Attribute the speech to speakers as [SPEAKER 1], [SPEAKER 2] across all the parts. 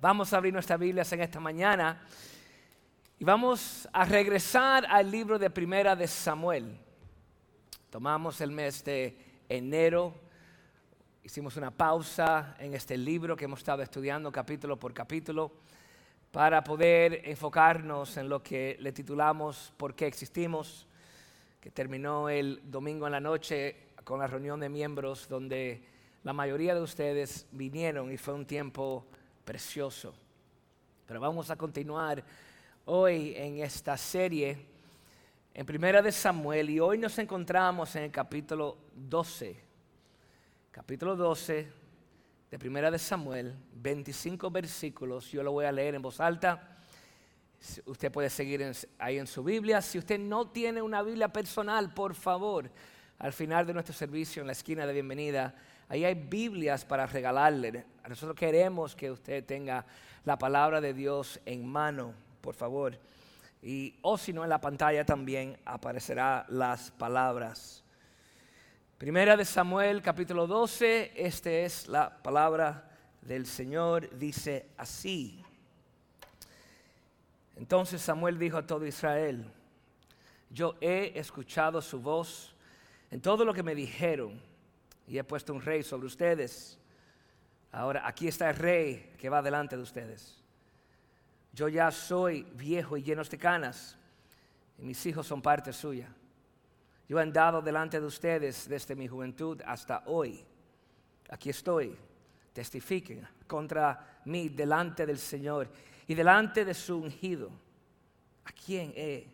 [SPEAKER 1] Vamos a abrir nuestras Biblias en esta mañana y vamos a regresar al libro de Primera de Samuel. Tomamos el mes de enero, hicimos una pausa en este libro que hemos estado estudiando capítulo por capítulo para poder enfocarnos en lo que le titulamos ¿Por qué existimos? que terminó el domingo en la noche con la reunión de miembros donde la mayoría de ustedes vinieron y fue un tiempo precioso. Pero vamos a continuar hoy en esta serie en Primera de Samuel y hoy nos encontramos en el capítulo 12. Capítulo 12 de Primera de Samuel, 25 versículos. Yo lo voy a leer en voz alta. Usted puede seguir ahí en su Biblia. Si usted no tiene una Biblia personal, por favor, al final de nuestro servicio en la esquina de bienvenida, Ahí hay Biblias para regalarle. Nosotros queremos que usted tenga la palabra de Dios en mano, por favor. Y, o si no, en la pantalla también aparecerá las palabras. Primera de Samuel, capítulo 12, esta es la palabra del Señor, dice así. Entonces Samuel dijo a todo Israel, yo he escuchado su voz en todo lo que me dijeron y he puesto un rey sobre ustedes. Ahora aquí está el rey que va delante de ustedes. Yo ya soy viejo y lleno de canas, y mis hijos son parte suya. Yo he andado delante de ustedes desde mi juventud hasta hoy. Aquí estoy. Testifiquen contra mí delante del Señor y delante de su ungido. ¿A quién he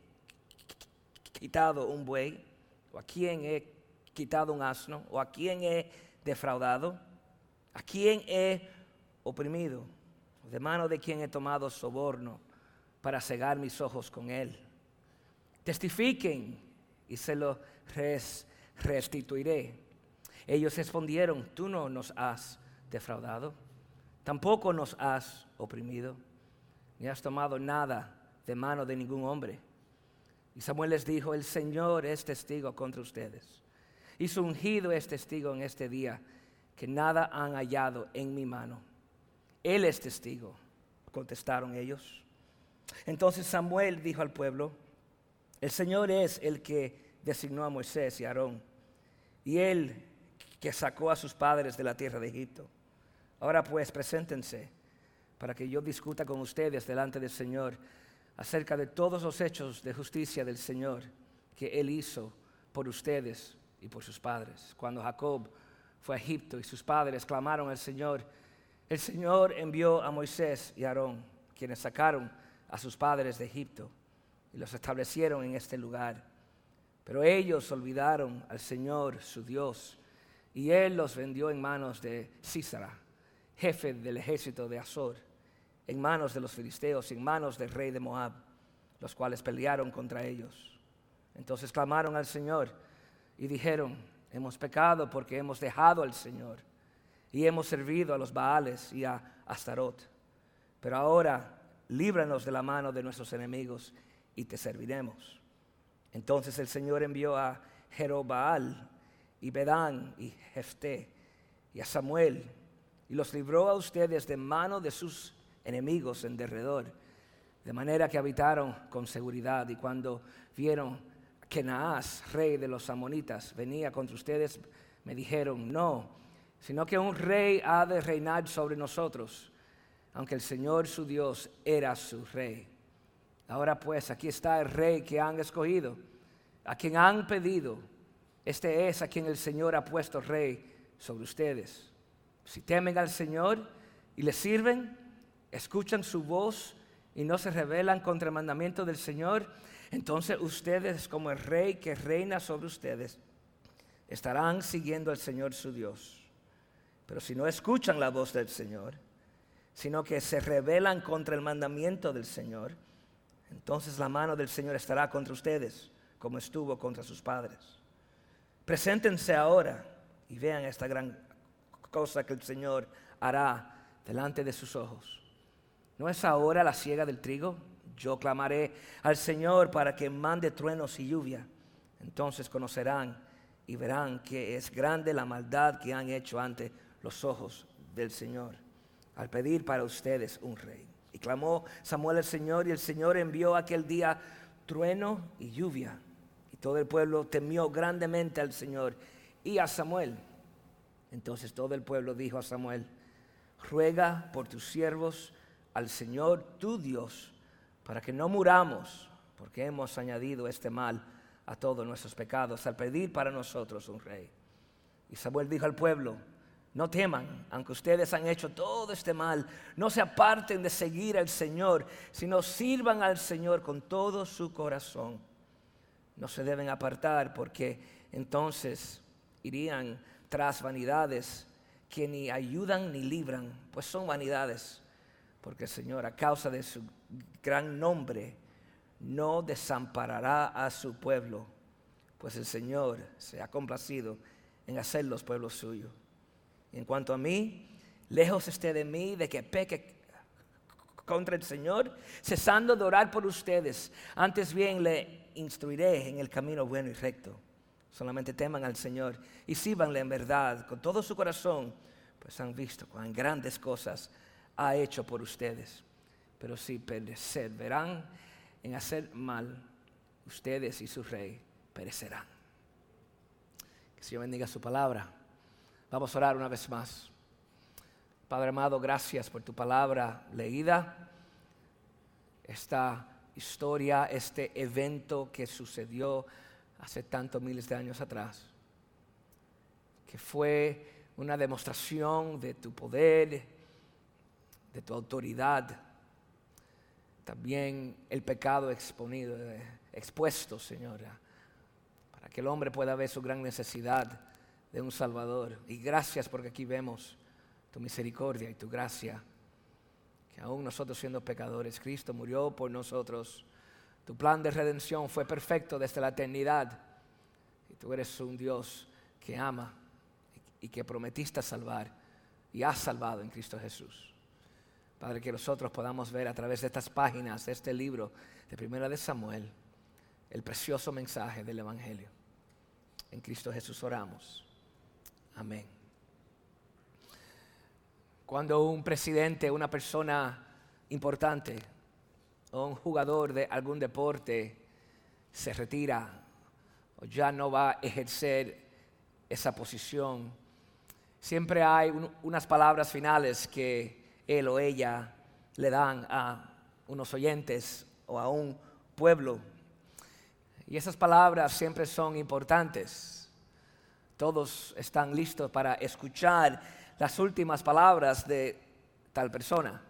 [SPEAKER 1] quitado un buey? ¿O a quién he quitado un asno? ¿O a quién he defraudado? ¿A quién he oprimido? ¿De mano de quién he tomado soborno para cegar mis ojos con él? Testifiquen y se lo restituiré. Ellos respondieron, tú no nos has defraudado, tampoco nos has oprimido, ni has tomado nada de mano de ningún hombre. Y Samuel les dijo, el Señor es testigo contra ustedes y su ungido es testigo en este día que nada han hallado en mi mano. Él es testigo, contestaron ellos. Entonces Samuel dijo al pueblo, el Señor es el que designó a Moisés y a Aarón, y él que sacó a sus padres de la tierra de Egipto. Ahora pues, preséntense para que yo discuta con ustedes delante del Señor acerca de todos los hechos de justicia del Señor que Él hizo por ustedes y por sus padres. Cuando Jacob fue a Egipto y sus padres clamaron al Señor, el Señor envió a Moisés y Aarón, quienes sacaron a sus padres de Egipto y los establecieron en este lugar. Pero ellos olvidaron al Señor, su Dios, y Él los vendió en manos de Císara, jefe del ejército de Azor, en manos de los filisteos, en manos del rey de Moab, los cuales pelearon contra ellos. Entonces clamaron al Señor, y dijeron, hemos pecado porque hemos dejado al Señor y hemos servido a los Baales y a Astarot. Pero ahora líbranos de la mano de nuestros enemigos y te serviremos. Entonces el Señor envió a Jerobaal y Bedán y Jefté y a Samuel y los libró a ustedes de mano de sus enemigos en derredor, de manera que habitaron con seguridad y cuando vieron que Naas, rey de los amonitas, venía contra ustedes, me dijeron, no, sino que un rey ha de reinar sobre nosotros, aunque el Señor su Dios era su rey. Ahora pues, aquí está el rey que han escogido, a quien han pedido. Este es a quien el Señor ha puesto rey sobre ustedes. Si temen al Señor y le sirven, escuchan su voz y no se rebelan contra el mandamiento del Señor, entonces ustedes como el rey que reina sobre ustedes estarán siguiendo al Señor su Dios. Pero si no escuchan la voz del Señor, sino que se rebelan contra el mandamiento del Señor, entonces la mano del Señor estará contra ustedes como estuvo contra sus padres. Preséntense ahora y vean esta gran cosa que el Señor hará delante de sus ojos. ¿No es ahora la siega del trigo? Yo clamaré al Señor para que mande truenos y lluvia. Entonces conocerán y verán que es grande la maldad que han hecho ante los ojos del Señor. al pedir para ustedes un rey. Y clamó Samuel al Señor y el Señor envió aquel día trueno y lluvia. Y todo el pueblo temió grandemente al Señor y a Samuel. Entonces todo el pueblo dijo a Samuel, ruega por tus siervos al Señor tu Dios, para que no muramos, porque hemos añadido este mal a todos nuestros pecados al pedir para nosotros un rey. Y Samuel dijo al pueblo, no teman, aunque ustedes han hecho todo este mal, no se aparten de seguir al Señor, sino sirvan al Señor con todo su corazón. No se deben apartar porque entonces irían tras vanidades que ni ayudan ni libran, pues son vanidades, porque Señor a causa de su gran nombre no desamparará a su pueblo, pues el Señor se ha complacido en hacer los pueblos. En cuanto a mí, lejos esté de mí de que peque contra el Señor, cesando de orar por ustedes. Antes bien le instruiré en el camino bueno y recto. Solamente teman al Señor y sírvanle en verdad con todo su corazón, pues han visto cuán grandes cosas ha hecho por ustedes. Pero si perseveran en hacer mal, ustedes y su rey perecerán. Que Señor bendiga su palabra. Vamos a orar una vez más. Padre amado, gracias por tu palabra leída. Esta historia, este evento que sucedió hace tantos miles de años atrás, que fue una demostración de tu poder, de tu autoridad, también el pecado exponido, eh, expuesto, Señora, para que el hombre pueda ver su gran necesidad de un Salvador. Y gracias porque aquí vemos tu misericordia y tu gracia, que aún nosotros siendo pecadores, Cristo murió por nosotros tu plan de redención fue perfecto desde la eternidad. Y tú eres un Dios que ama y que prometiste salvar y has salvado en Cristo Jesús. Padre, que nosotros podamos ver a través de estas páginas de este libro de Primera de Samuel el precioso mensaje del Evangelio. En Cristo Jesús oramos. Amén. Cuando un presidente, una persona importante, o un jugador de algún deporte se retira o ya no va a ejercer esa posición, siempre hay unas palabras finales que él o ella le dan a unos oyentes o a un pueblo. Y esas palabras siempre son importantes. Todos están listos para escuchar las últimas palabras de tal persona.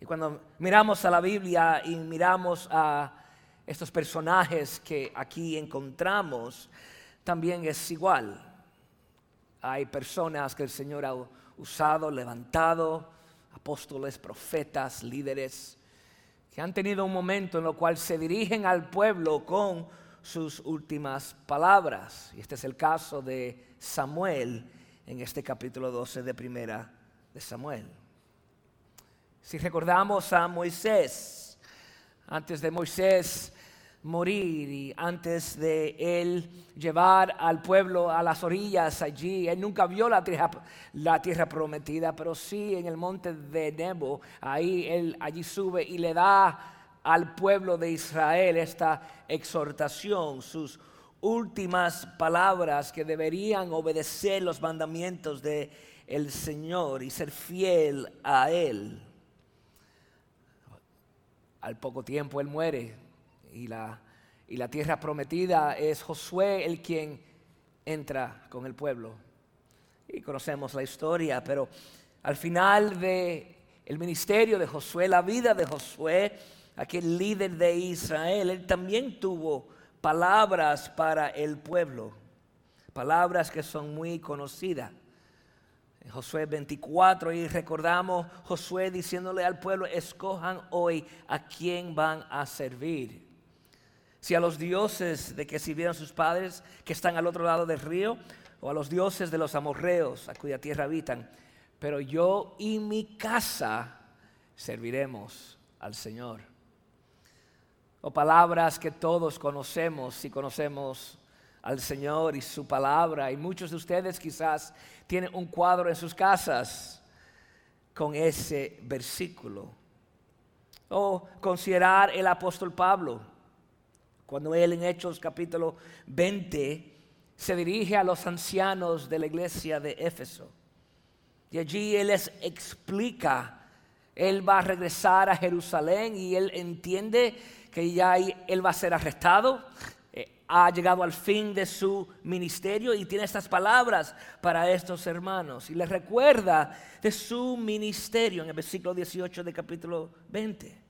[SPEAKER 1] Y cuando miramos a la Biblia y miramos a estos personajes que aquí encontramos, también es igual. Hay personas que el Señor ha usado, levantado, apóstoles, profetas, líderes, que han tenido un momento en el cual se dirigen al pueblo con sus últimas palabras. Y este es el caso de Samuel en este capítulo 12 de Primera de Samuel. Si recordamos a Moisés, antes de Moisés morir y antes de él llevar al pueblo a las orillas allí, él nunca vio la tierra, la tierra prometida, pero sí en el monte de Nebo, ahí él allí sube y le da al pueblo de Israel esta exhortación, sus últimas palabras que deberían obedecer los mandamientos de el Señor y ser fiel a él. Al poco tiempo él muere y la, tierra prometida es Josué el quien entra con el pueblo. Y conocemos la historia, pero al final de ministerio de Josué, la vida de Josué, aquel líder de Israel, él también tuvo palabras para el pueblo, palabras que son muy conocidas. Josué 24 y recordamos Josué diciéndole al pueblo, escojan hoy a quién van a servir. Si a los dioses de que sirvieron sus padres que están al otro lado del río, o a los dioses de los amorreos a cuya tierra habitan, pero yo y mi casa serviremos al Señor. O palabras que todos conocemos si conocemos al Señor y su palabra. Y muchos de ustedes quizás tienen un cuadro en sus casas con ese versículo. O considerar el apóstol Pablo, cuando él en Hechos capítulo 20 se dirige a los ancianos de la iglesia de Éfeso. Y allí él les explica, él va a regresar a Jerusalén y él entiende que ya él va a ser arrestado, eh, ha llegado al fin de su ministerio y tiene estas palabras para estos hermanos. Y les recuerda de su ministerio en el versículo 18 del capítulo 20.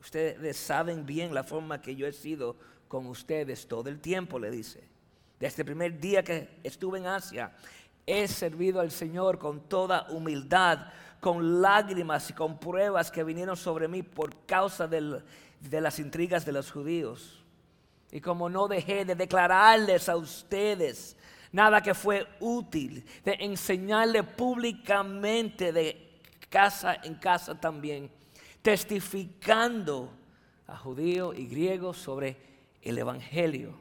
[SPEAKER 1] Ustedes saben bien la forma que yo he sido con ustedes todo el tiempo, le dice. Desde el primer día que estuve en Asia, he servido al Señor con toda humildad, con lágrimas y con pruebas que vinieron sobre mí por causa de las intrigas de los judíos. Y como no dejé de declararles a ustedes nada que fue útil, de enseñarle públicamente de casa en casa también, testificando a judíos y griegos sobre el Evangelio.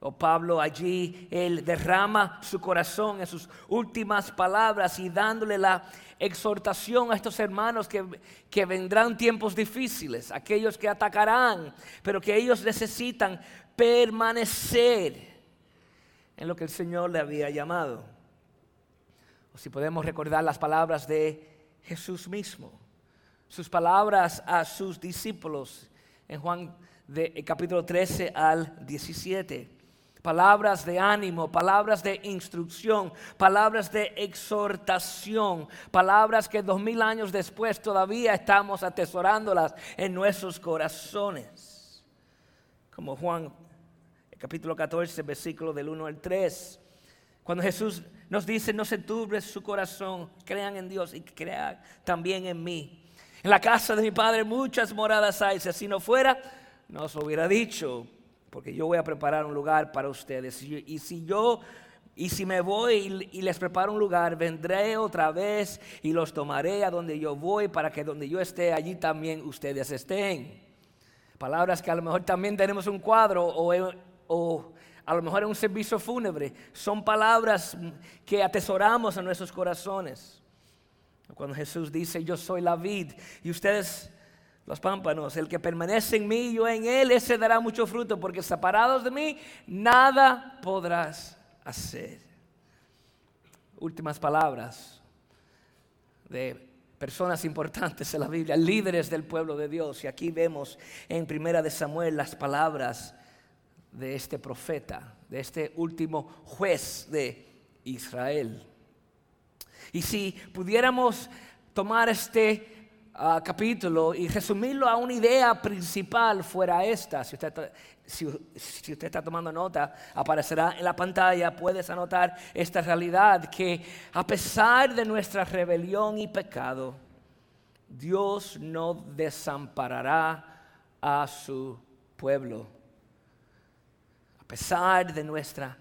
[SPEAKER 1] O Pablo allí, él derrama su corazón en sus últimas palabras y dándole la exhortación a estos hermanos que, que vendrán tiempos difíciles, aquellos que atacarán, pero que ellos necesitan permanecer en lo que el Señor le había llamado. O si podemos recordar las palabras de Jesús mismo, sus palabras a sus discípulos en Juan de, capítulo 13 al 17 palabras de ánimo, palabras de instrucción, palabras de exhortación, palabras que dos mil años después todavía estamos atesorándolas en nuestros corazones. Como Juan capítulo 14, versículo del 1 al 3. Cuando Jesús nos dice, no se turbe su corazón, crean en Dios y crean también en mí. En la casa de mi Padre muchas moradas hay, si así no fuera, no os hubiera dicho, porque yo voy a preparar un lugar para ustedes. Y si yo, y si me voy y les preparo un lugar, vendré otra vez y los tomaré a donde yo voy para que donde yo esté, allí también ustedes estén. Palabras que a lo mejor también tenemos un cuadro o, o a lo mejor en un servicio fúnebre. Son palabras que atesoramos en nuestros corazones. Cuando Jesús dice, yo soy la vid y ustedes los pámpanos. El que permanece en mí y yo en él, ese dará mucho fruto, porque separados de mí, nada podrás hacer. Últimas palabras de personas importantes en la Biblia, líderes del pueblo de Dios. Y aquí vemos en Primera de Samuel las palabras de este profeta, de este último juez de Israel. Y si pudiéramos tomar este capítulo y resumirlo a una idea principal fuera esta. Si usted, si, usted está tomando nota, aparecerá en la pantalla, puedes anotar esta realidad que a pesar de nuestra rebelión y pecado, Dios no desamparará a su pueblo. A pesar de nuestra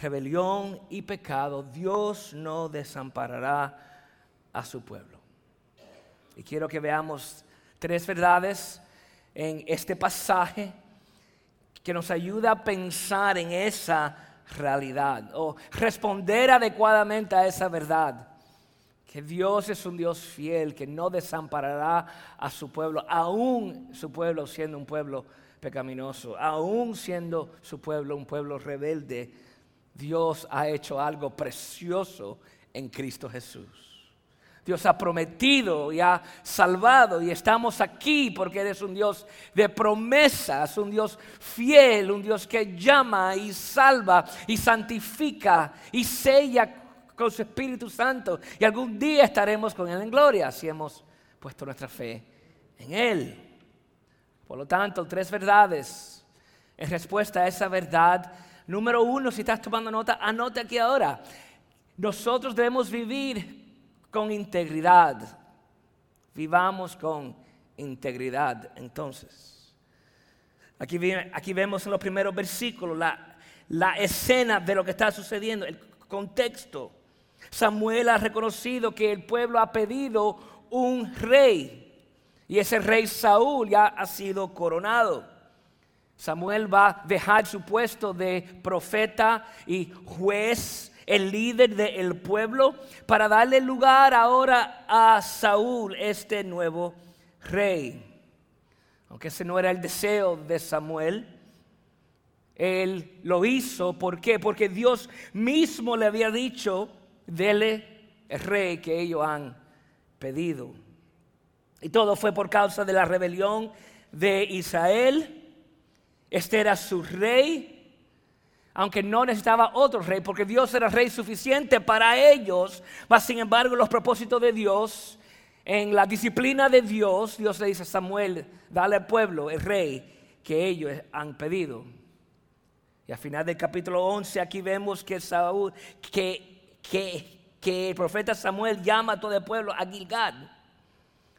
[SPEAKER 1] rebelión y pecado, Dios no desamparará a su pueblo. Y quiero que veamos tres verdades en este pasaje que nos ayuda a pensar en esa realidad o responder adecuadamente a esa verdad. Que Dios es un Dios fiel, que no desamparará a su pueblo, aún su pueblo siendo un pueblo pecaminoso, aún siendo su pueblo un pueblo rebelde. Dios ha hecho algo precioso en Cristo Jesús. Dios ha prometido y ha salvado y estamos aquí porque eres un Dios de promesas, un Dios fiel, un Dios que llama y salva y santifica y sella con su Espíritu Santo. Y algún día estaremos con Él en gloria si hemos puesto nuestra fe en Él. Por lo tanto, tres verdades en respuesta a esa verdad. Número uno, si estás tomando nota, anote aquí ahora. Nosotros debemos vivir con integridad. Vivamos con integridad. Entonces, aquí, aquí vemos en los primeros versículos la escena de lo que está sucediendo, el contexto. Samuel ha reconocido que el pueblo ha pedido un rey. Y ese rey Saúl ya ha sido coronado. Samuel va a dejar su puesto de profeta y juez el líder del pueblo, para darle lugar ahora a Saúl, este nuevo rey. Aunque ese no era el deseo de Samuel, él lo hizo. ¿Por qué? Porque Dios mismo le había dicho, dele el rey que ellos han pedido. Y todo fue por causa de la rebelión de Israel. Este era su rey aunque no necesitaba otro rey, porque Dios era rey suficiente para ellos. Mas, sin embargo, los propósitos de Dios, en la disciplina de Dios, Dios le dice a Samuel, dale al pueblo el rey que ellos han pedido. Y al final del capítulo 11 aquí vemos que Saúl, que, que, que el profeta Samuel llama a todo el pueblo a Gilgad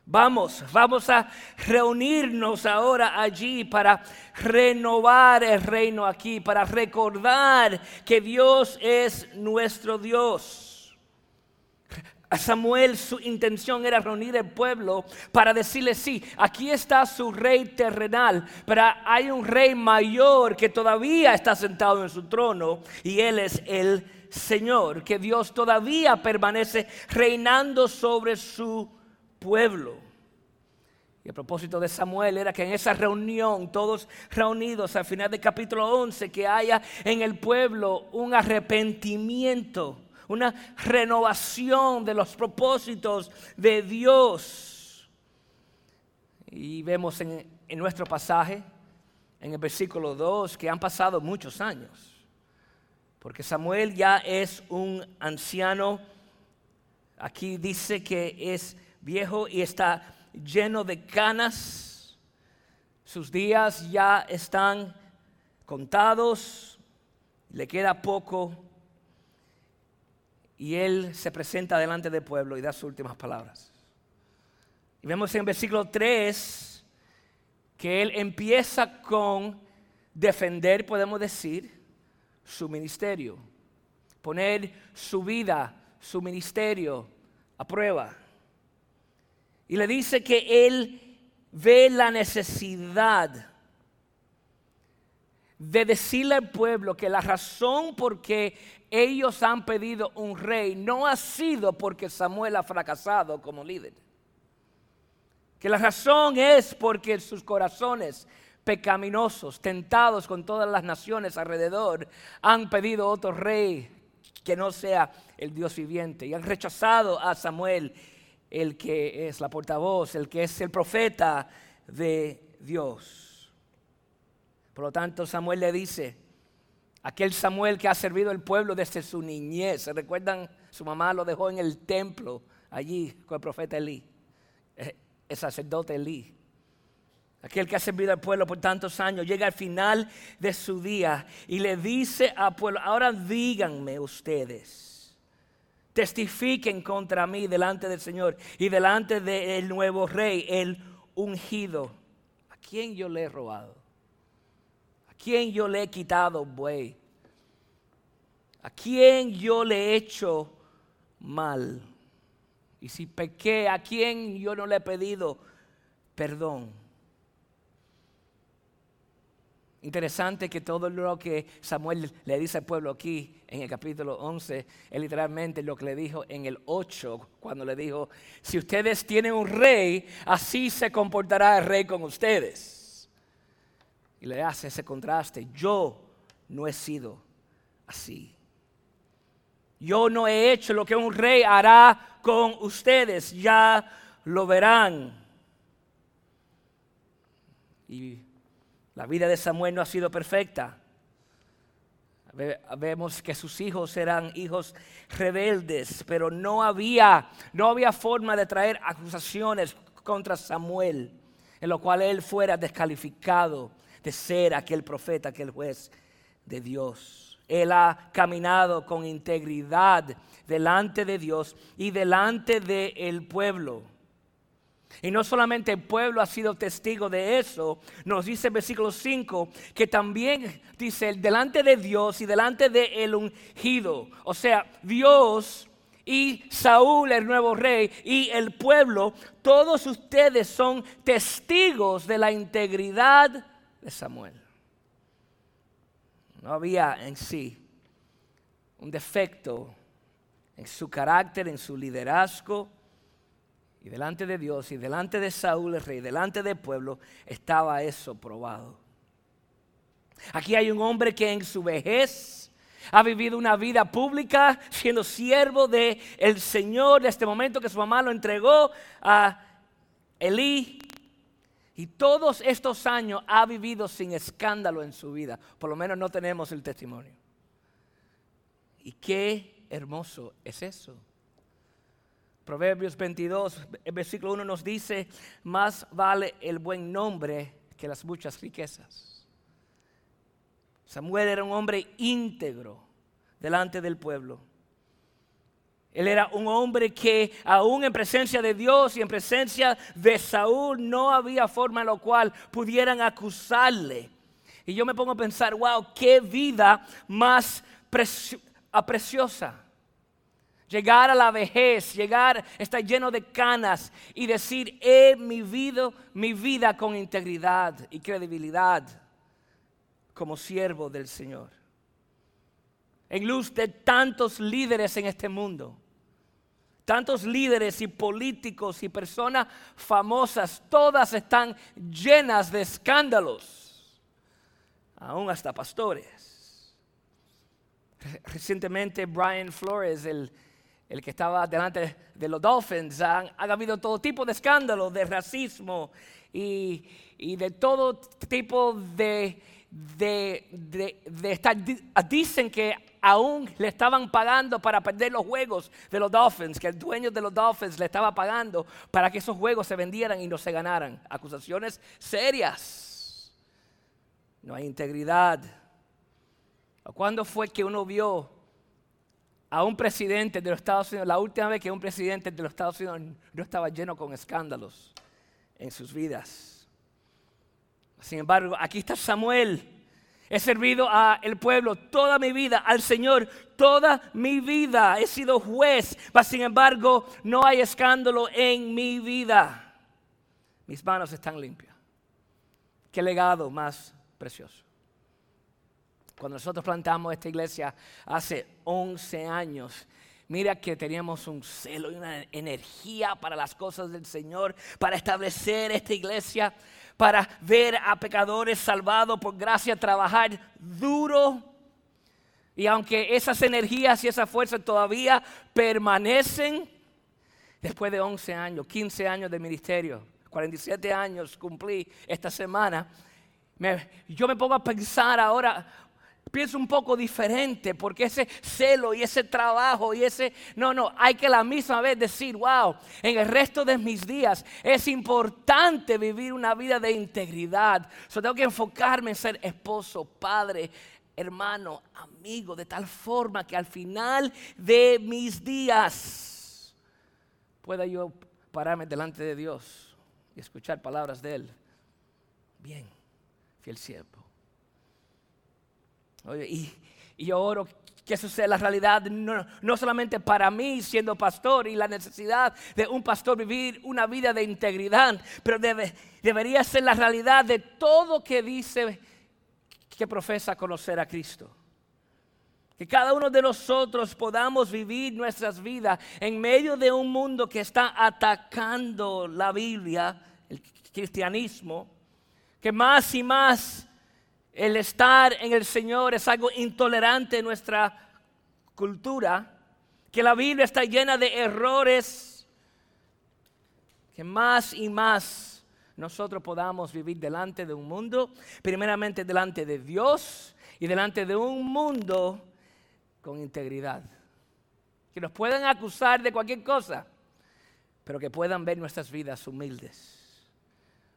[SPEAKER 1] Vamos, vamos a reunirnos ahora allí para renovar el reino aquí, para recordar que Dios es nuestro Dios. A Samuel su intención era reunir el pueblo para decirle, sí, aquí está su rey terrenal, pero hay un rey mayor que todavía está sentado en su trono y él es el Señor, que Dios todavía permanece reinando sobre su pueblo. Y el propósito de Samuel era que en esa reunión, todos reunidos al final del capítulo 11, que haya en el pueblo un arrepentimiento, una renovación de los propósitos de Dios. Y vemos en, en nuestro pasaje, en el versículo 2, que han pasado muchos años, porque Samuel ya es un anciano, aquí dice que es viejo y está lleno de canas. Sus días ya están contados, le queda poco. Y él se presenta delante del pueblo y da sus últimas palabras. Y vemos en versículo 3 que él empieza con defender, podemos decir, su ministerio, poner su vida, su ministerio a prueba. Y le dice que él ve la necesidad de decirle al pueblo que la razón por qué ellos han pedido un rey no ha sido porque Samuel ha fracasado como líder. Que la razón es porque sus corazones pecaminosos, tentados con todas las naciones alrededor, han pedido otro rey que no sea el Dios viviente y han rechazado a Samuel el que es la portavoz, el que es el profeta de Dios. Por lo tanto, Samuel le dice, aquel Samuel que ha servido al pueblo desde su niñez, ¿se recuerdan? Su mamá lo dejó en el templo, allí con el profeta Elí, eh, el sacerdote Elí. Aquel que ha servido al pueblo por tantos años llega al final de su día y le dice al pueblo, ahora díganme ustedes, testifiquen contra mí delante del Señor y delante del nuevo rey, el ungido. ¿A quién yo le he robado? ¿A quién yo le he quitado buey? ¿A quién yo le he hecho mal? Y si pequé, ¿a quién yo no le he pedido perdón? Interesante que todo lo que Samuel le dice al pueblo aquí en el capítulo 11 es literalmente lo que le dijo en el 8 cuando le dijo, si ustedes tienen un rey, así se comportará el rey con ustedes. Y le hace ese contraste, yo no he sido así. Yo no he hecho lo que un rey hará con ustedes, ya lo verán. Y la vida de Samuel no ha sido perfecta. Vemos que sus hijos eran hijos rebeldes, pero no había, no había forma de traer acusaciones contra Samuel, en lo cual él fuera descalificado de ser aquel profeta, aquel juez de Dios. Él ha caminado con integridad delante de Dios y delante del pueblo. Y no solamente el pueblo ha sido testigo de eso, nos dice el versículo 5 que también dice delante de Dios y delante de el ungido. O sea, Dios y Saúl, el nuevo rey, y el pueblo, todos ustedes son testigos de la integridad de Samuel. No había en sí un defecto en su carácter, en su liderazgo. Y delante de Dios y delante de Saúl el rey, delante del pueblo, estaba eso probado. Aquí hay un hombre que en su vejez ha vivido una vida pública siendo siervo de el Señor de este momento que su mamá lo entregó a Elí. Y todos estos años ha vivido sin escándalo en su vida. Por lo menos no tenemos el testimonio. Y qué hermoso es eso. Proverbios 22, el versículo 1 nos dice, más vale el buen nombre que las muchas riquezas. Samuel era un hombre íntegro delante del pueblo. Él era un hombre que aún en presencia de Dios y en presencia de Saúl no había forma en la cual pudieran acusarle. Y yo me pongo a pensar, wow, qué vida más preciosa. Llegar a la vejez, llegar, estar lleno de canas y decir, he vivido mi vida con integridad y credibilidad como siervo del Señor. En luz de tantos líderes en este mundo, tantos líderes y políticos y personas famosas, todas están llenas de escándalos, aún hasta pastores. Recientemente Brian Flores, el, que estaba delante de los Dolphins, ha, habido todo tipo de escándalos, de racismo y de todo tipo de de, de, dicen que aún le estaban pagando para perder los juegos de los Dolphins, que el dueño de los Dolphins le estaba pagando para que esos juegos se vendieran y no se ganaran. Acusaciones serias. No hay integridad. ¿Cuándo fue que uno vio a un presidente de los Estados Unidos, la última vez que un presidente de los Estados Unidos no estaba lleno con escándalos en sus vidas? Sin embargo, aquí está Samuel. He servido al pueblo toda mi vida, al Señor toda mi vida. He sido juez, pero sin embargo no hay escándalo en mi vida. Mis manos están limpias. Qué legado más precioso. Cuando nosotros plantamos esta iglesia hace 11 años, mira que teníamos un celo y una energía para las cosas del Señor, para establecer esta iglesia para ver a pecadores salvados por gracia trabajar duro. Y aunque esas energías y esa fuerza todavía permanecen, después de 11 años, 15 años de ministerio, 47 años cumplí esta semana, yo me pongo a pensar ahora, pienso un poco diferente, porque ese celo y ese trabajo y ese, no, no, hay que la misma vez decir, wow, en el resto de mis días es importante vivir una vida de integridad. So, tengo que enfocarme en ser esposo, padre, hermano, amigo, de tal forma que al final de mis días pueda yo pararme delante de Dios y escuchar palabras de Él. Bien, fiel siervo y, yo oro que eso sea la realidad, no, solamente para mí siendo pastor y la necesidad de un pastor vivir una vida de integridad, pero debería ser la realidad de todo que dice que profesa conocer a Cristo. Que cada uno de nosotros podamos vivir nuestras vidas en medio de un mundo que está atacando la Biblia, el cristianismo, que más y más el estar en el Señor es algo intolerante en nuestra cultura, que la Biblia está llena de errores, que más y más nosotros podamos vivir delante de un mundo, primeramente delante de Dios y delante de un mundo con integridad. Que nos puedan acusar de cualquier cosa, pero que puedan ver nuestras vidas humildes,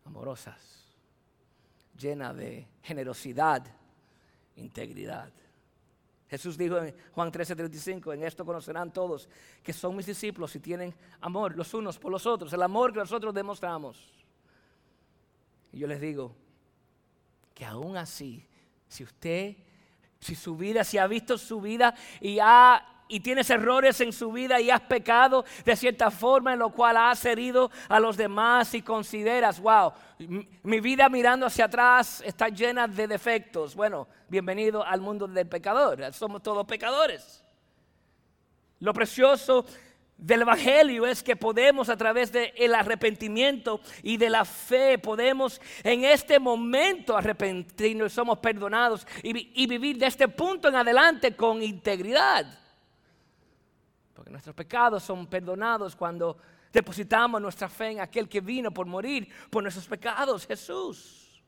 [SPEAKER 1] amorosas llena de generosidad, integridad. Jesús dijo en Juan 13:35, en esto conocerán todos que son mis discípulos y tienen amor los unos por los otros, el amor que nosotros demostramos. Y yo les digo que aún así, si usted, si su vida, si ha visto su vida y ha y tienes errores en su vida y has pecado de cierta forma en lo cual has herido a los demás y consideras, wow, mi vida mirando hacia atrás está llena de defectos. Bueno, bienvenido al mundo del pecador, somos todos pecadores. Lo precioso del Evangelio es que podemos a través del arrepentimiento y de la fe, podemos en este momento arrepentirnos, somos perdonados y, y vivir de este punto en adelante con integridad. Porque nuestros pecados son perdonados cuando depositamos nuestra fe en aquel que vino por morir por nuestros pecados, Jesús.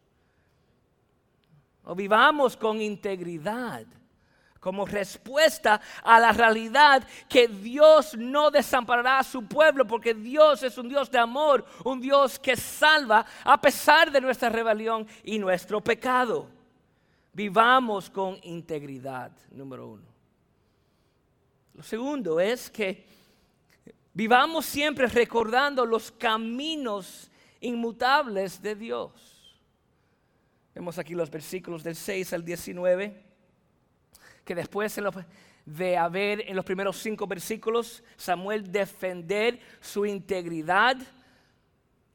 [SPEAKER 1] O vivamos con integridad como respuesta a la realidad que Dios no desamparará a su pueblo porque Dios es un Dios de amor, un Dios que salva a pesar de nuestra rebelión y nuestro pecado. Vivamos con integridad, número uno. Lo segundo es que vivamos siempre recordando los caminos inmutables de Dios. Vemos aquí los versículos del 6 al 19 que después de haber en los primeros cinco versículos Samuel defender su integridad,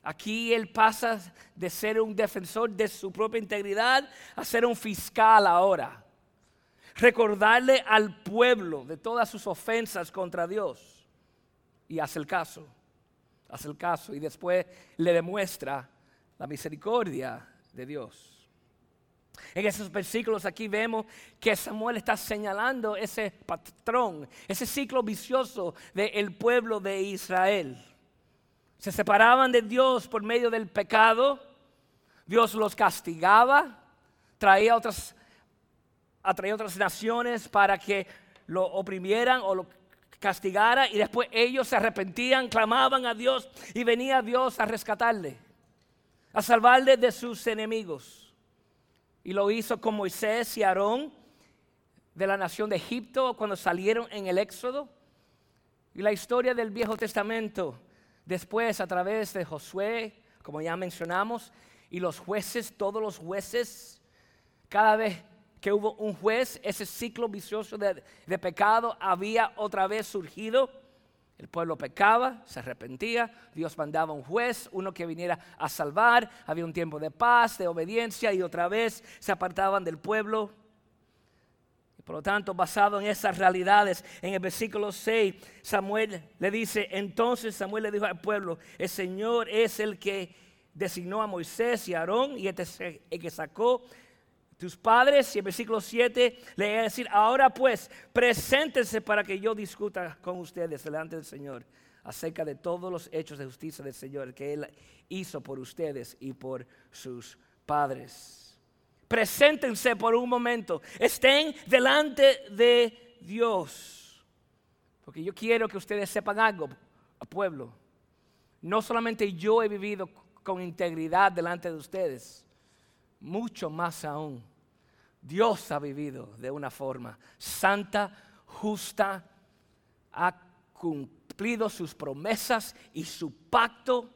[SPEAKER 1] aquí él pasa de ser un defensor de su propia integridad a ser un fiscal ahora. Recordarle al pueblo de todas sus ofensas contra Dios y hace el caso, hace el caso y después le demuestra la misericordia de Dios. En esos versículos aquí vemos que Samuel está señalando ese patrón, ese ciclo vicioso del pueblo de Israel. Se separaban de Dios por medio del pecado, Dios los castigaba, traía otras, atraía otras naciones para que lo oprimieran o lo castigaran y después ellos se arrepentían, clamaban a Dios y venía Dios a rescatarle, a salvarle de sus enemigos y lo hizo con Moisés y Aarón de la nación de Egipto cuando salieron en el Éxodo. Y la historia del Viejo Testamento, después a través de Josué, como ya mencionamos, y los jueces, todos los jueces, cada vez que hubo un juez, ese ciclo vicioso de, pecado había otra vez surgido el pueblo pecaba, se arrepentía, Dios mandaba un juez, uno que viniera a salvar, había un tiempo de paz, de obediencia y otra vez se apartaban del pueblo. Y por lo tanto, basado en esas realidades, en el versículo 6, Samuel le dice, entonces Samuel le dijo al pueblo, el Señor es el que designó a Moisés y a Aarón y este el que sacó tus padres, y el versículo 7 le va a decir, ahora pues, preséntense para que yo discuta con ustedes delante del Señor acerca de todos los hechos de justicia del Señor que Él hizo por ustedes y por sus padres. Preséntense por un momento, estén delante de Dios, porque yo quiero que ustedes sepan algo, pueblo. No solamente yo he vivido con integridad delante de ustedes, mucho más aún, Dios ha vivido de una forma santa, justa, ha cumplido sus promesas y su pacto.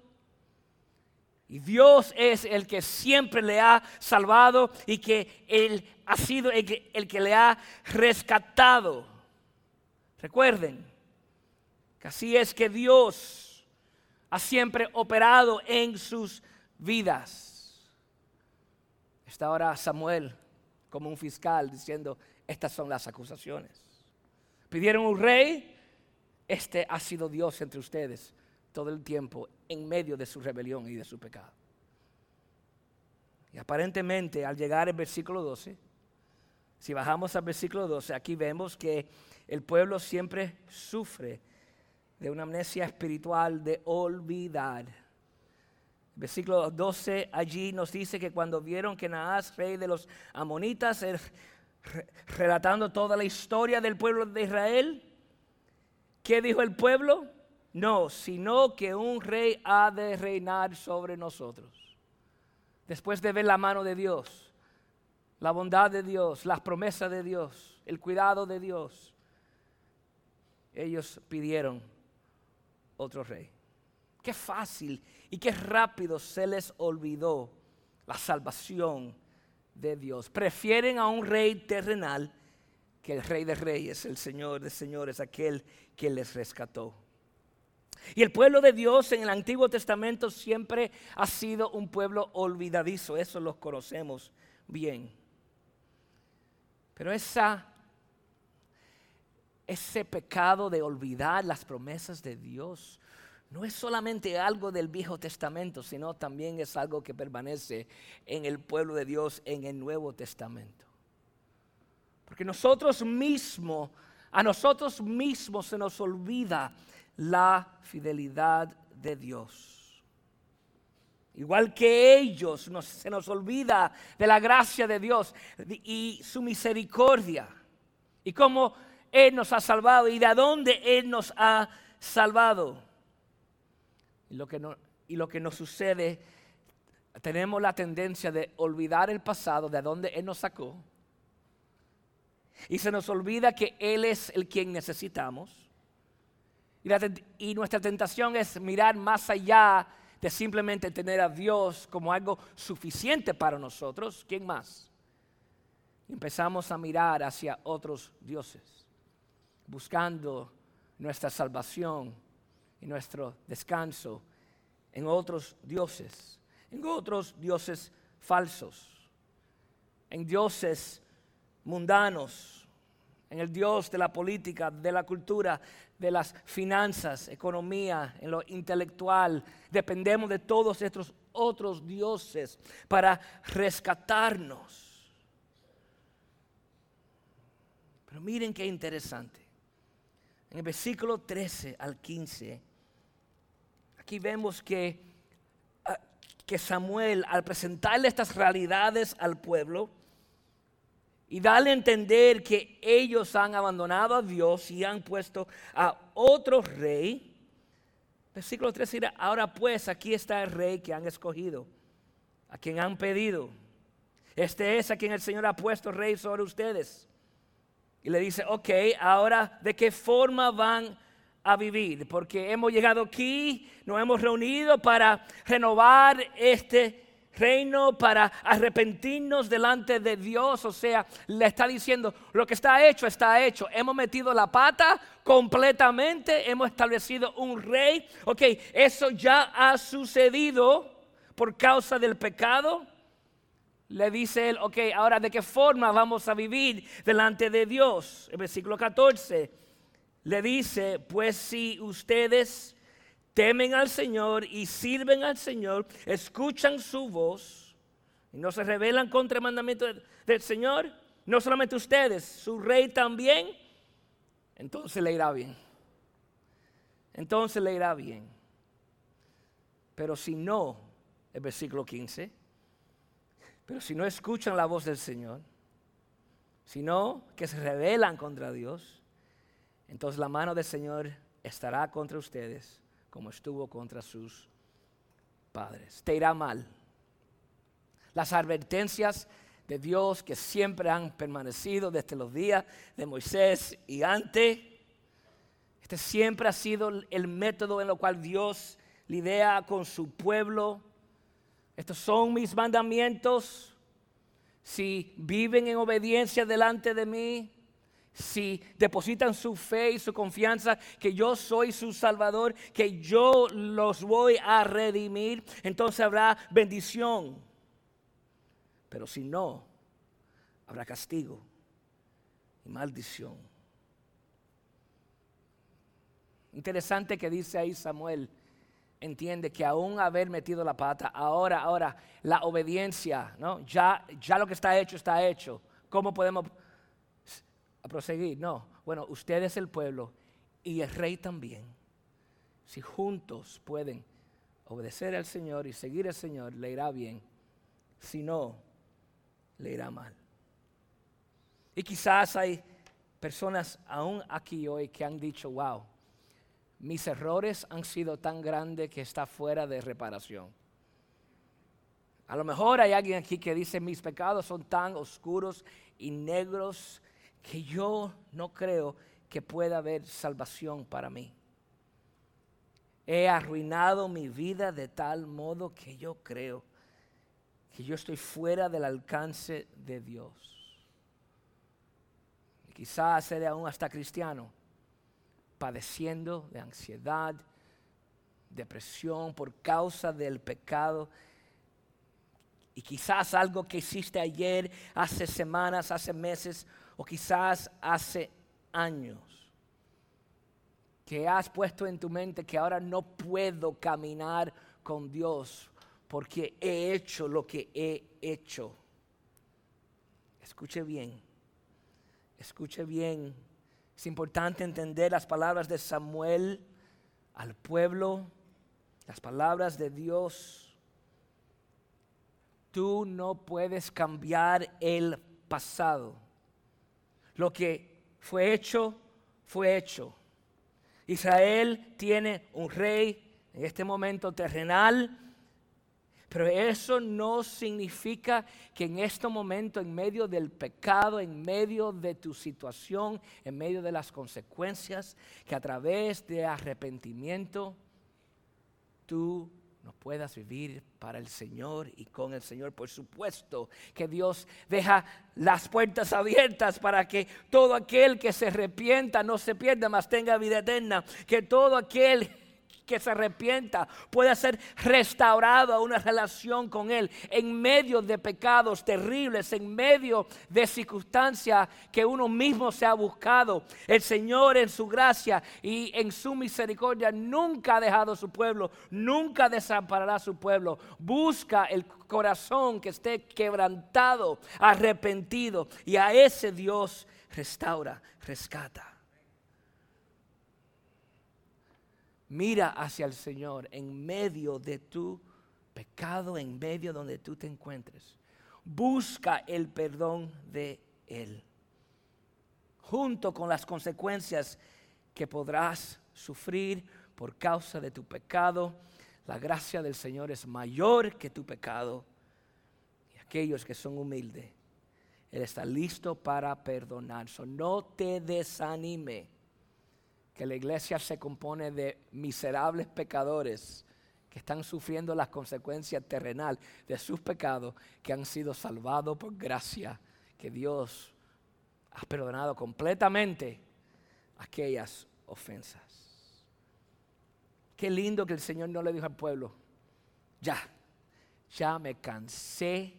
[SPEAKER 1] Y Dios es el que siempre le ha salvado y que Él ha sido el que, el que le ha rescatado. Recuerden que así es que Dios ha siempre operado en sus vidas. Está ahora Samuel como un fiscal diciendo, estas son las acusaciones. Pidieron un rey, este ha sido Dios entre ustedes todo el tiempo en medio de su rebelión y de su pecado. Y aparentemente al llegar al versículo 12, si bajamos al versículo 12, aquí vemos que el pueblo siempre sufre de una amnesia espiritual de olvidar Versículo 12 allí nos dice que cuando vieron que Naas, rey de los amonitas, relatando toda la historia del pueblo de Israel, ¿qué dijo el pueblo? No, sino que un rey ha de reinar sobre nosotros. Después de ver la mano de Dios, la bondad de Dios, las promesas de Dios, el cuidado de Dios, ellos pidieron otro rey. Qué fácil y qué rápido se les olvidó la salvación de Dios. Prefieren a un rey terrenal que el rey de reyes, el Señor de señores, aquel que les rescató. Y el pueblo de Dios en el Antiguo Testamento siempre ha sido un pueblo olvidadizo, eso lo conocemos bien. Pero esa ese pecado de olvidar las promesas de Dios no es solamente algo del Viejo Testamento, sino también es algo que permanece en el pueblo de Dios en el Nuevo Testamento. Porque nosotros mismos, a nosotros mismos se nos olvida la fidelidad de Dios. Igual que ellos, se nos olvida de la gracia de Dios y su misericordia. Y cómo Él nos ha salvado y de dónde Él nos ha salvado. Y lo que, no, y lo que nos sucede, tenemos la tendencia de olvidar el pasado, de dónde Él nos sacó. Y se nos olvida que Él es el quien necesitamos. Y, y nuestra tentación es mirar más allá de simplemente tener a Dios como algo suficiente para nosotros. ¿Quién más? empezamos a mirar hacia otros dioses, buscando nuestra salvación y nuestro descanso en otros dioses, en otros dioses falsos, en dioses mundanos, en el dios de la política, de la cultura, de las finanzas, economía, en lo intelectual. Dependemos de todos estos otros dioses para rescatarnos. Pero miren qué interesante. En el versículo 13 al 15 aquí vemos que, ah, que Samuel, al presentarle estas realidades al pueblo y darle a entender que ellos han abandonado a Dios y han puesto a otro rey, versículo 3 dirá, ahora pues aquí está el rey que han escogido, a quien han pedido. Este es a quien el Señor ha puesto rey sobre ustedes. Y le dice, ok, ahora de qué forma van a vivir, porque hemos llegado aquí, nos hemos reunido para renovar este reino, para arrepentirnos delante de Dios. O sea, le está diciendo, lo que está hecho, está hecho. Hemos metido la pata completamente, hemos establecido un rey. Ok, eso ya ha sucedido por causa del pecado. Le dice él, ok, ahora de qué forma vamos a vivir delante de Dios. El versículo 14 le dice, pues si ustedes temen al Señor y sirven al Señor, escuchan su voz y no se rebelan contra el mandamiento del Señor, no solamente ustedes, su rey también, entonces le irá bien. Entonces le irá bien. Pero si no, el versículo 15, pero si no escuchan la voz del Señor, sino que se rebelan contra Dios, entonces la mano del Señor estará contra ustedes como estuvo contra sus padres. Te irá mal. Las advertencias de Dios que siempre han permanecido desde los días de Moisés y antes. Este siempre ha sido el método en el cual Dios lidia con su pueblo. Estos son mis mandamientos. Si viven en obediencia delante de mí, si depositan su fe y su confianza que yo soy su salvador, que yo los voy a redimir, entonces habrá bendición. Pero si no, habrá castigo y maldición. Interesante que dice ahí Samuel, entiende que aún haber metido la pata, ahora, ahora, la obediencia, ¿no? Ya, ya lo que está hecho está hecho. ¿Cómo podemos a proseguir. No, bueno, usted es el pueblo y el rey también. Si juntos pueden obedecer al Señor y seguir al Señor, le irá bien. Si no, le irá mal. Y quizás hay personas aún aquí hoy que han dicho, wow, mis errores han sido tan grandes que está fuera de reparación. A lo mejor hay alguien aquí que dice, mis pecados son tan oscuros y negros que yo no creo que pueda haber salvación para mí. He arruinado mi vida de tal modo que yo creo que yo estoy fuera del alcance de Dios. quizás seré aún hasta cristiano, padeciendo de ansiedad, depresión por causa del pecado. Y quizás algo que hiciste ayer, hace semanas, hace meses, o quizás hace años. que has puesto en tu mente que ahora no puedo caminar con Dios porque he hecho lo que he hecho. Escuche bien, escuche bien. Es importante entender las palabras de Samuel al pueblo, las palabras de Dios. Tú no puedes cambiar el pasado. Lo que fue hecho, fue hecho. Israel tiene un rey en este momento terrenal, pero eso no significa que en este momento, en medio del pecado, en medio de tu situación, en medio de las consecuencias, que a través de arrepentimiento, tú no puedas vivir para el Señor y con el Señor. Por supuesto que Dios deja las puertas abiertas para que todo aquel que se arrepienta no se pierda, mas tenga vida eterna. Que todo aquel que se arrepienta pueda ser restaurado a una relación con Él en medio de pecados terribles, en medio de circunstancias que uno mismo se ha buscado. El Señor en su gracia y en su misericordia nunca ha dejado a su pueblo, nunca desamparará a su pueblo. Busca el corazón que esté quebrantado, arrepentido y a ese Dios restaura, rescata. Mira hacia el Señor en medio de tu pecado, en medio donde tú te encuentres. Busca el perdón de Él, junto con las consecuencias que podrás sufrir por causa de tu pecado. La gracia del Señor es mayor que tu pecado. Y aquellos que son humildes, Él está listo para perdonar. no te desanime que la iglesia se compone de miserables pecadores que están sufriendo las consecuencias terrenales de sus pecados, que han sido salvados por gracia, que Dios ha perdonado completamente aquellas ofensas. Qué lindo que el Señor no le dijo al pueblo, ya, ya me cansé,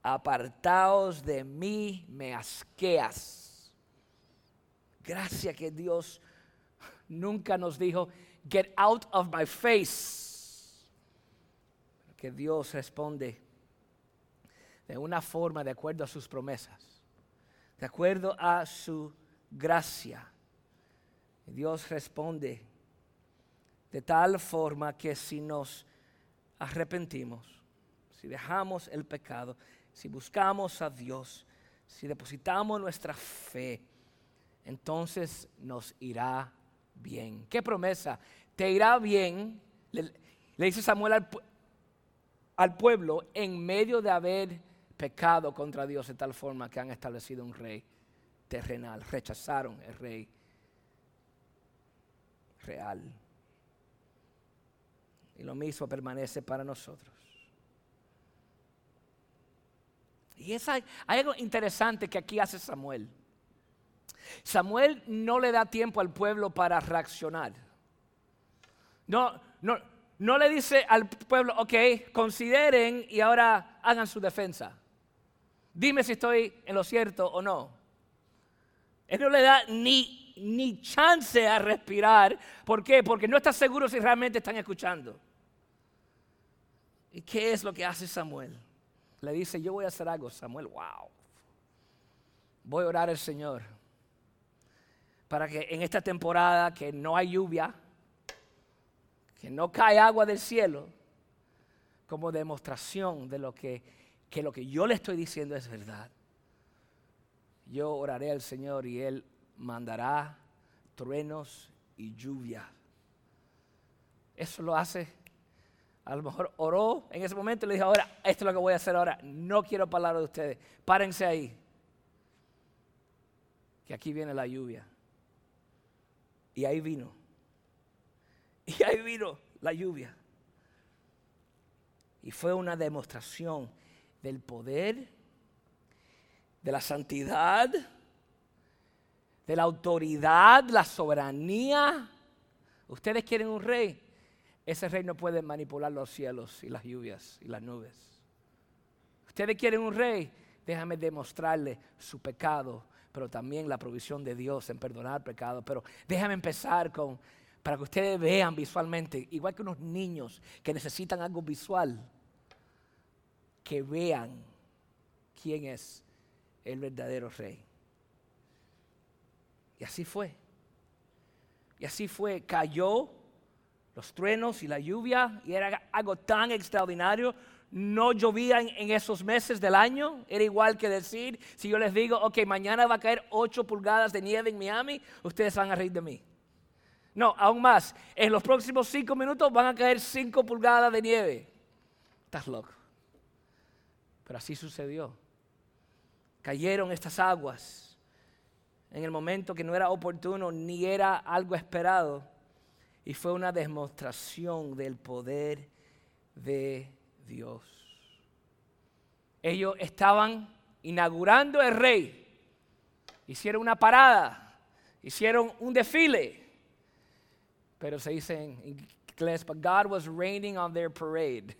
[SPEAKER 1] apartaos de mí, me asqueas. Gracias que Dios nunca nos dijo, get out of my face. Que Dios responde de una forma de acuerdo a sus promesas, de acuerdo a su gracia. Dios responde de tal forma que si nos arrepentimos, si dejamos el pecado, si buscamos a Dios, si depositamos nuestra fe, entonces nos irá bien. ¿Qué promesa? Te irá bien, le, dice Samuel al, pueblo, en medio de haber pecado contra Dios de tal forma que han establecido un rey terrenal. Rechazaron el rey real. Y lo mismo permanece para nosotros. Y es, hay algo interesante que aquí hace Samuel. Samuel no le da tiempo al pueblo para reaccionar. No, no, no le dice al pueblo, ok, consideren y ahora hagan su defensa. Dime si estoy en lo cierto o no. Él no le da ni, ni chance a respirar. ¿Por qué? Porque no está seguro si realmente están escuchando. ¿Y qué es lo que hace Samuel? Le dice, yo voy a hacer algo. Samuel, wow. Voy a orar al Señor para que en esta temporada que no hay lluvia, que no cae agua del cielo, como demostración de lo que, que lo que yo le estoy diciendo es verdad. Yo oraré al Señor y Él mandará truenos y lluvia. Eso lo hace. A lo mejor oró en ese momento y le dijo, ahora, esto es lo que voy a hacer ahora. No quiero palabras de ustedes. Párense ahí. Que aquí viene la lluvia. Y ahí vino. Y ahí vino la lluvia. Y fue una demostración del poder, de la santidad, de la autoridad, la soberanía. Ustedes quieren un rey. Ese rey no puede manipular los cielos y las lluvias y las nubes. Ustedes quieren un rey. Déjame demostrarle su pecado pero también la provisión de Dios en perdonar pecados. Pero déjame empezar con, para que ustedes vean visualmente, igual que unos niños que necesitan algo visual, que vean quién es el verdadero rey. Y así fue. Y así fue. Cayó los truenos y la lluvia y era algo tan extraordinario no llovía en, esos meses del año. Era igual que decir, si yo les digo, ok, mañana va a caer 8 pulgadas de nieve en Miami, ustedes van a reír de mí. No, aún más, en los próximos 5 minutos van a caer 5 pulgadas de nieve. Estás loco. Pero así sucedió. Cayeron estas aguas en el momento que no era oportuno ni era algo esperado. Y fue una demostración del poder de Dios. Ellos estaban inaugurando el rey. Hicieron una parada, hicieron un desfile. Pero se dice en inglés, but God was raining on their parade.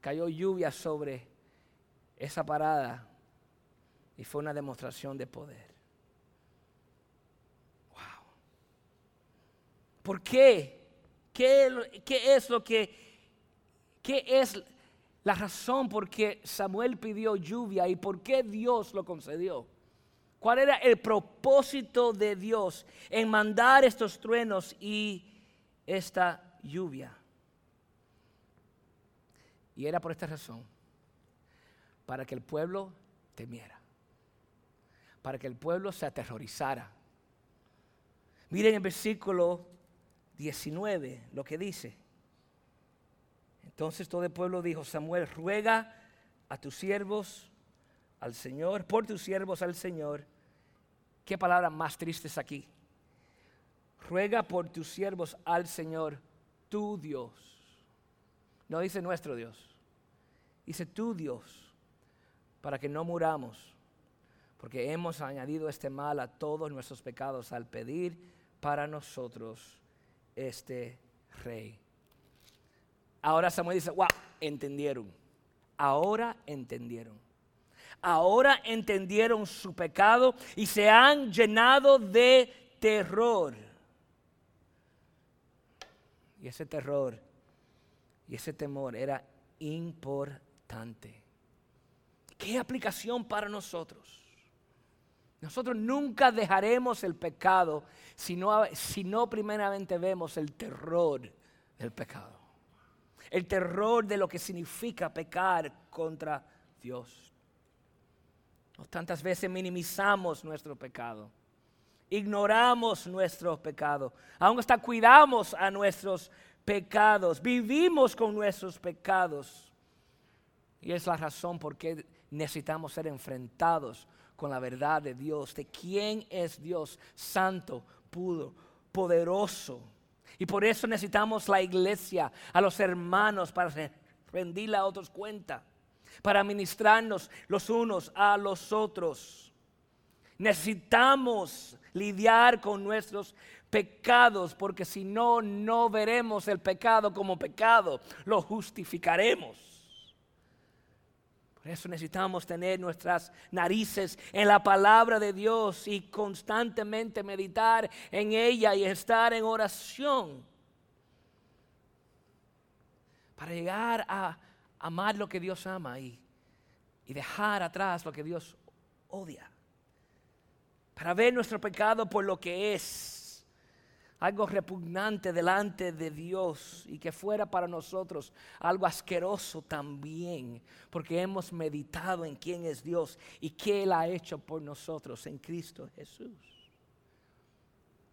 [SPEAKER 1] Cayó lluvia sobre esa parada y fue una demostración de poder. Wow. ¿Por qué? ¿Qué, qué es lo que ¿Qué es la razón por qué Samuel pidió lluvia y por qué Dios lo concedió? ¿Cuál era el propósito de Dios en mandar estos truenos y esta lluvia? Y era por esta razón, para que el pueblo temiera, para que el pueblo se aterrorizara. Miren el versículo 19 lo que dice. Entonces todo el pueblo dijo, Samuel, ruega a tus siervos al Señor, por tus siervos al Señor. Qué palabra más triste es aquí. Ruega por tus siervos al Señor, tu Dios. No dice nuestro Dios, dice tu Dios, para que no muramos, porque hemos añadido este mal a todos nuestros pecados al pedir para nosotros este rey. Ahora Samuel dice, wow, entendieron. Ahora entendieron. Ahora entendieron su pecado y se han llenado de terror. Y ese terror y ese temor era importante. ¿Qué aplicación para nosotros? Nosotros nunca dejaremos el pecado si no, primeramente vemos el terror del pecado el terror de lo que significa pecar contra Dios. Tantas veces minimizamos nuestro pecado, ignoramos nuestro pecado, aún hasta cuidamos a nuestros pecados, vivimos con nuestros pecados. Y es la razón por qué necesitamos ser enfrentados con la verdad de Dios, de quién es Dios, santo, puro, poderoso y por eso necesitamos la iglesia, a los hermanos, para rendirle a otros cuenta, para ministrarnos los unos a los otros. Necesitamos lidiar con nuestros pecados, porque si no, no veremos el pecado como pecado, lo justificaremos. Por eso necesitamos tener nuestras narices en la palabra de Dios y constantemente meditar en ella y estar en oración. Para llegar a amar lo que Dios ama y, y dejar atrás lo que Dios odia. Para ver nuestro pecado por lo que es algo repugnante delante de Dios y que fuera para nosotros algo asqueroso también, porque hemos meditado en quién es Dios y qué Él ha hecho por nosotros en Cristo Jesús.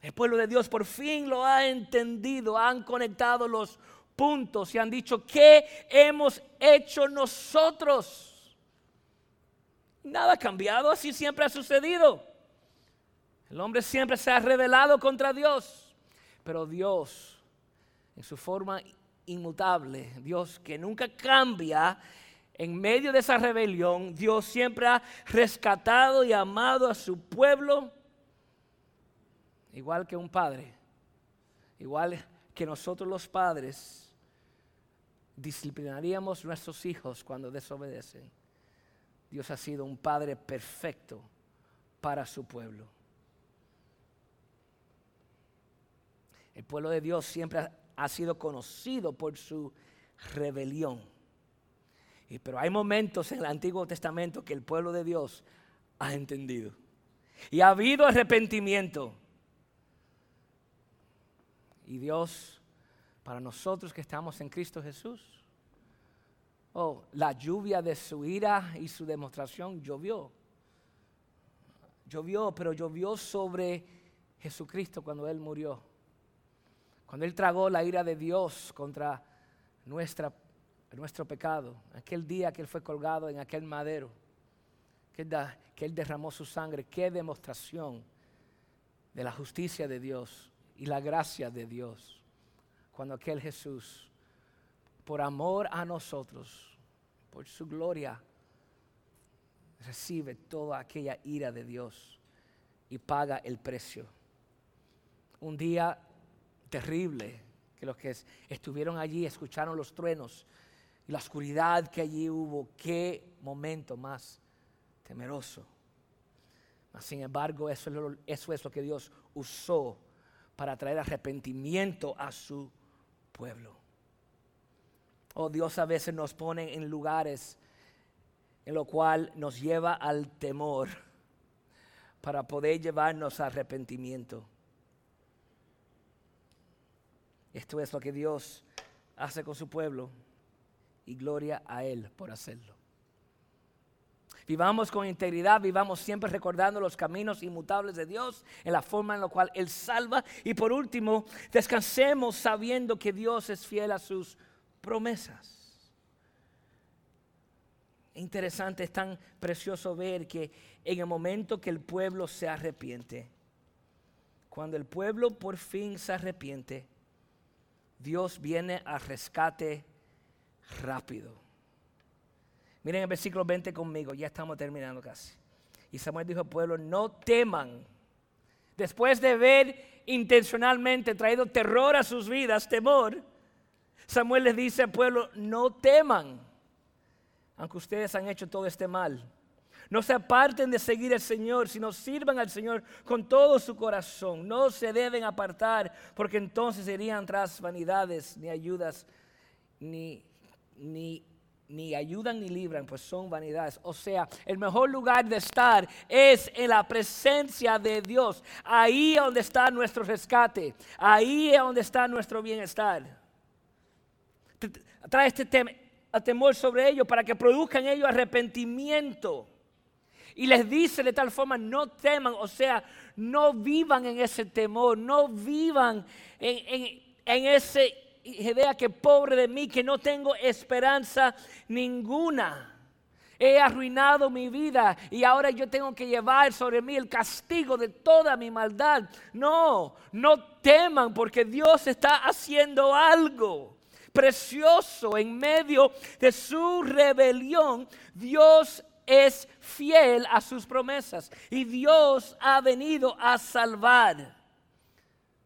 [SPEAKER 1] El pueblo de Dios por fin lo ha entendido, han conectado los puntos y han dicho, ¿qué hemos hecho nosotros? Nada ha cambiado, así siempre ha sucedido. El hombre siempre se ha rebelado contra Dios. Pero Dios, en su forma inmutable, Dios que nunca cambia, en medio de esa rebelión, Dios siempre ha rescatado y amado a su pueblo, igual que un padre, igual que nosotros los padres disciplinaríamos nuestros hijos cuando desobedecen. Dios ha sido un padre perfecto para su pueblo. El pueblo de Dios siempre ha sido conocido por su rebelión. Y, pero hay momentos en el Antiguo Testamento que el pueblo de Dios ha entendido. Y ha habido arrepentimiento. Y Dios, para nosotros que estamos en Cristo Jesús, oh, la lluvia de su ira y su demostración llovió. Llovió, pero llovió sobre Jesucristo cuando Él murió. Cuando Él tragó la ira de Dios contra nuestra, nuestro pecado. Aquel día que Él fue colgado en aquel madero. Que, que Él derramó su sangre. Qué demostración de la justicia de Dios y la gracia de Dios. Cuando aquel Jesús, por amor a nosotros, por su gloria, recibe toda aquella ira de Dios y paga el precio. Un día terrible, que los que estuvieron allí escucharon los truenos y la oscuridad que allí hubo. Qué momento más temeroso. sin embargo, eso es, lo, eso es lo que Dios usó para traer arrepentimiento a su pueblo. Oh, Dios a veces nos pone en lugares en lo cual nos lleva al temor para poder llevarnos a arrepentimiento. Esto es lo que Dios hace con su pueblo y gloria a Él por hacerlo. Vivamos con integridad, vivamos siempre recordando los caminos inmutables de Dios en la forma en la cual Él salva. Y por último, descansemos sabiendo que Dios es fiel a sus promesas interesante, es tan precioso ver que en el momento que el pueblo se arrepiente, cuando el pueblo por fin se arrepiente, Dios viene a rescate rápido. Miren el versículo 20 conmigo, ya estamos terminando casi. Y Samuel dijo al pueblo, no teman. Después de haber intencionalmente traído terror a sus vidas, temor, Samuel les dice al pueblo, no teman aunque ustedes han hecho todo este mal. No se aparten de seguir al Señor, sino sirvan al Señor con todo su corazón. No se deben apartar, porque entonces irían tras vanidades, ni ayudas, ni, ni, ni ayudan ni libran, pues son vanidades. O sea, el mejor lugar de estar es en la presencia de Dios. Ahí es donde está nuestro rescate. Ahí es donde está nuestro bienestar. Trae este temor sobre ellos para que produzcan ellos arrepentimiento. Y les dice de tal forma, no teman, o sea, no vivan en ese temor, no vivan en, en, esa idea que pobre de mí, que no tengo esperanza ninguna. He arruinado mi vida y ahora yo tengo que llevar sobre mí el castigo de toda mi maldad. No, no teman porque Dios está haciendo algo precioso en medio de su rebelión, Dios es fiel a sus promesas y Dios ha venido a salvar.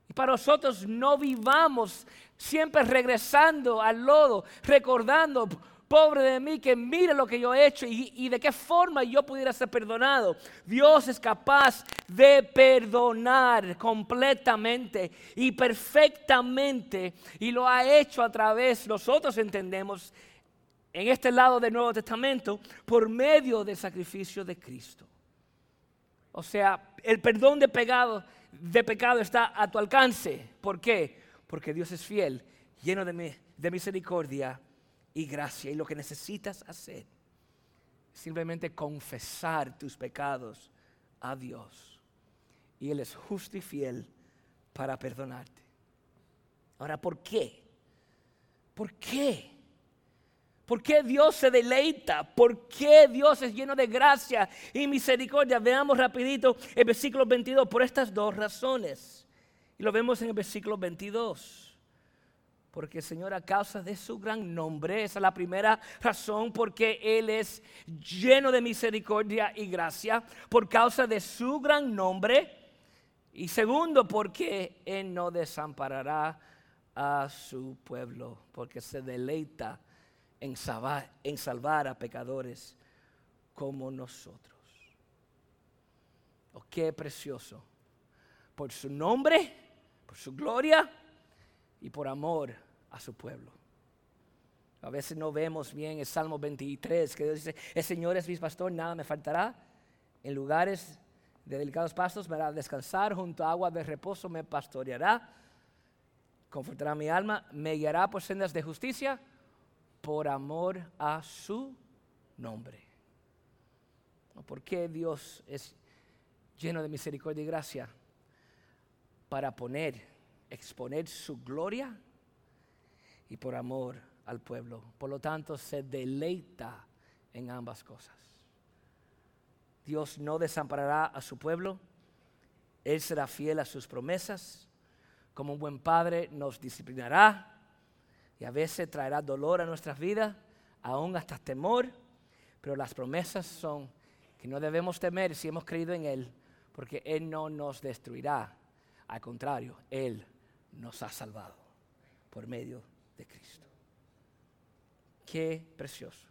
[SPEAKER 1] Y para nosotros no vivamos siempre regresando al lodo, recordando pobre de mí, que mire lo que yo he hecho y, de qué forma yo pudiera ser perdonado. Dios es capaz de perdonar completamente y perfectamente y lo ha hecho a través, nosotros entendemos, en este lado del Nuevo Testamento, por medio del sacrificio de Cristo. O sea, el perdón de pecado, de pecado está a tu alcance. ¿Por qué? Porque Dios es fiel, lleno de, de misericordia y gracia. Y lo que necesitas hacer es simplemente confesar tus pecados a Dios. Y Él es justo y fiel para perdonarte. Ahora, ¿por qué? ¿Por qué? ¿Por qué Dios se deleita? ¿Por qué Dios es lleno de gracia y misericordia? Veamos rapidito el versículo 22 por estas dos razones. Y lo vemos en el versículo 22 porque Señor a causa de su gran nombre, esa es la primera razón porque Él es lleno de misericordia y gracia, por causa de su gran nombre. Y segundo, porque Él no desamparará a su pueblo, porque se deleita en salvar, a pecadores como nosotros. Oh, qué precioso. Por su nombre, por su gloria y por amor a su pueblo. A veces no vemos bien el Salmo 23, que Dios dice, el Señor es mi pastor, nada me faltará. En lugares de delicados pastos me hará descansar, junto a agua de reposo me pastoreará, confortará mi alma, me guiará por sendas de justicia, por amor a su nombre. ¿Por qué Dios es lleno de misericordia y gracia? Para poner, exponer su gloria y por amor al pueblo. Por lo tanto, se deleita en ambas cosas. Dios no desamparará a su pueblo. Él será fiel a sus promesas. Como un buen padre nos disciplinará y a veces traerá dolor a nuestras vidas, aún hasta temor. Pero las promesas son que no debemos temer si hemos creído en Él, porque Él no nos destruirá. Al contrario, Él nos ha salvado por medio de Cristo. Qué precioso.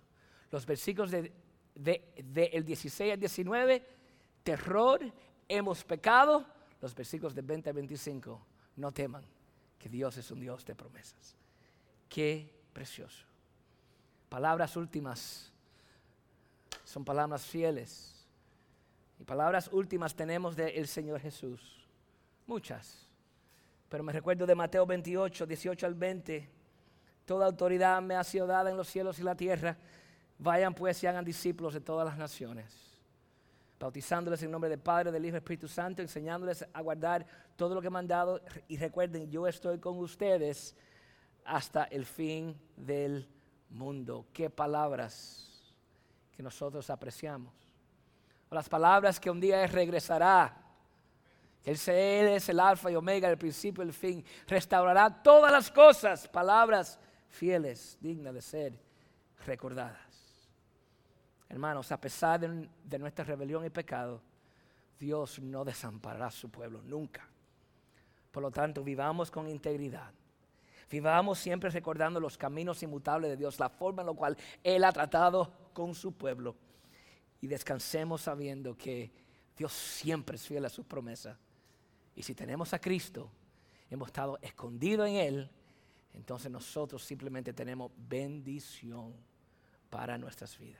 [SPEAKER 1] Los versículos del de, 16 al 19, terror, hemos pecado. Los versículos de 20 al 25, no teman, que Dios es un Dios de promesas. Qué precioso. Palabras últimas son palabras fieles. Y palabras últimas tenemos del Señor Jesús. Muchas. Pero me recuerdo de Mateo 28, 18 al 20 Toda autoridad me ha sido dada en los cielos y la tierra. Vayan pues y hagan discípulos de todas las naciones, bautizándoles en nombre del Padre, del Hijo y del Espíritu Santo, enseñándoles a guardar todo lo que he mandado. Y recuerden, yo estoy con ustedes hasta el fin del mundo. Qué palabras que nosotros apreciamos. Las palabras que un día regresará. Él es el alfa y omega, el principio y el fin. Restaurará todas las cosas. Palabras fieles, dignas de ser recordadas. Hermanos, a pesar de, nuestra rebelión y pecado, Dios no desamparará a su pueblo nunca. Por lo tanto, vivamos con integridad. Vivamos siempre recordando los caminos inmutables de Dios, la forma en la cual Él ha tratado con su pueblo. Y descansemos sabiendo que Dios siempre es fiel a sus promesas. Y si tenemos a Cristo, hemos estado escondidos en Él entonces nosotros simplemente tenemos bendición para nuestras vidas.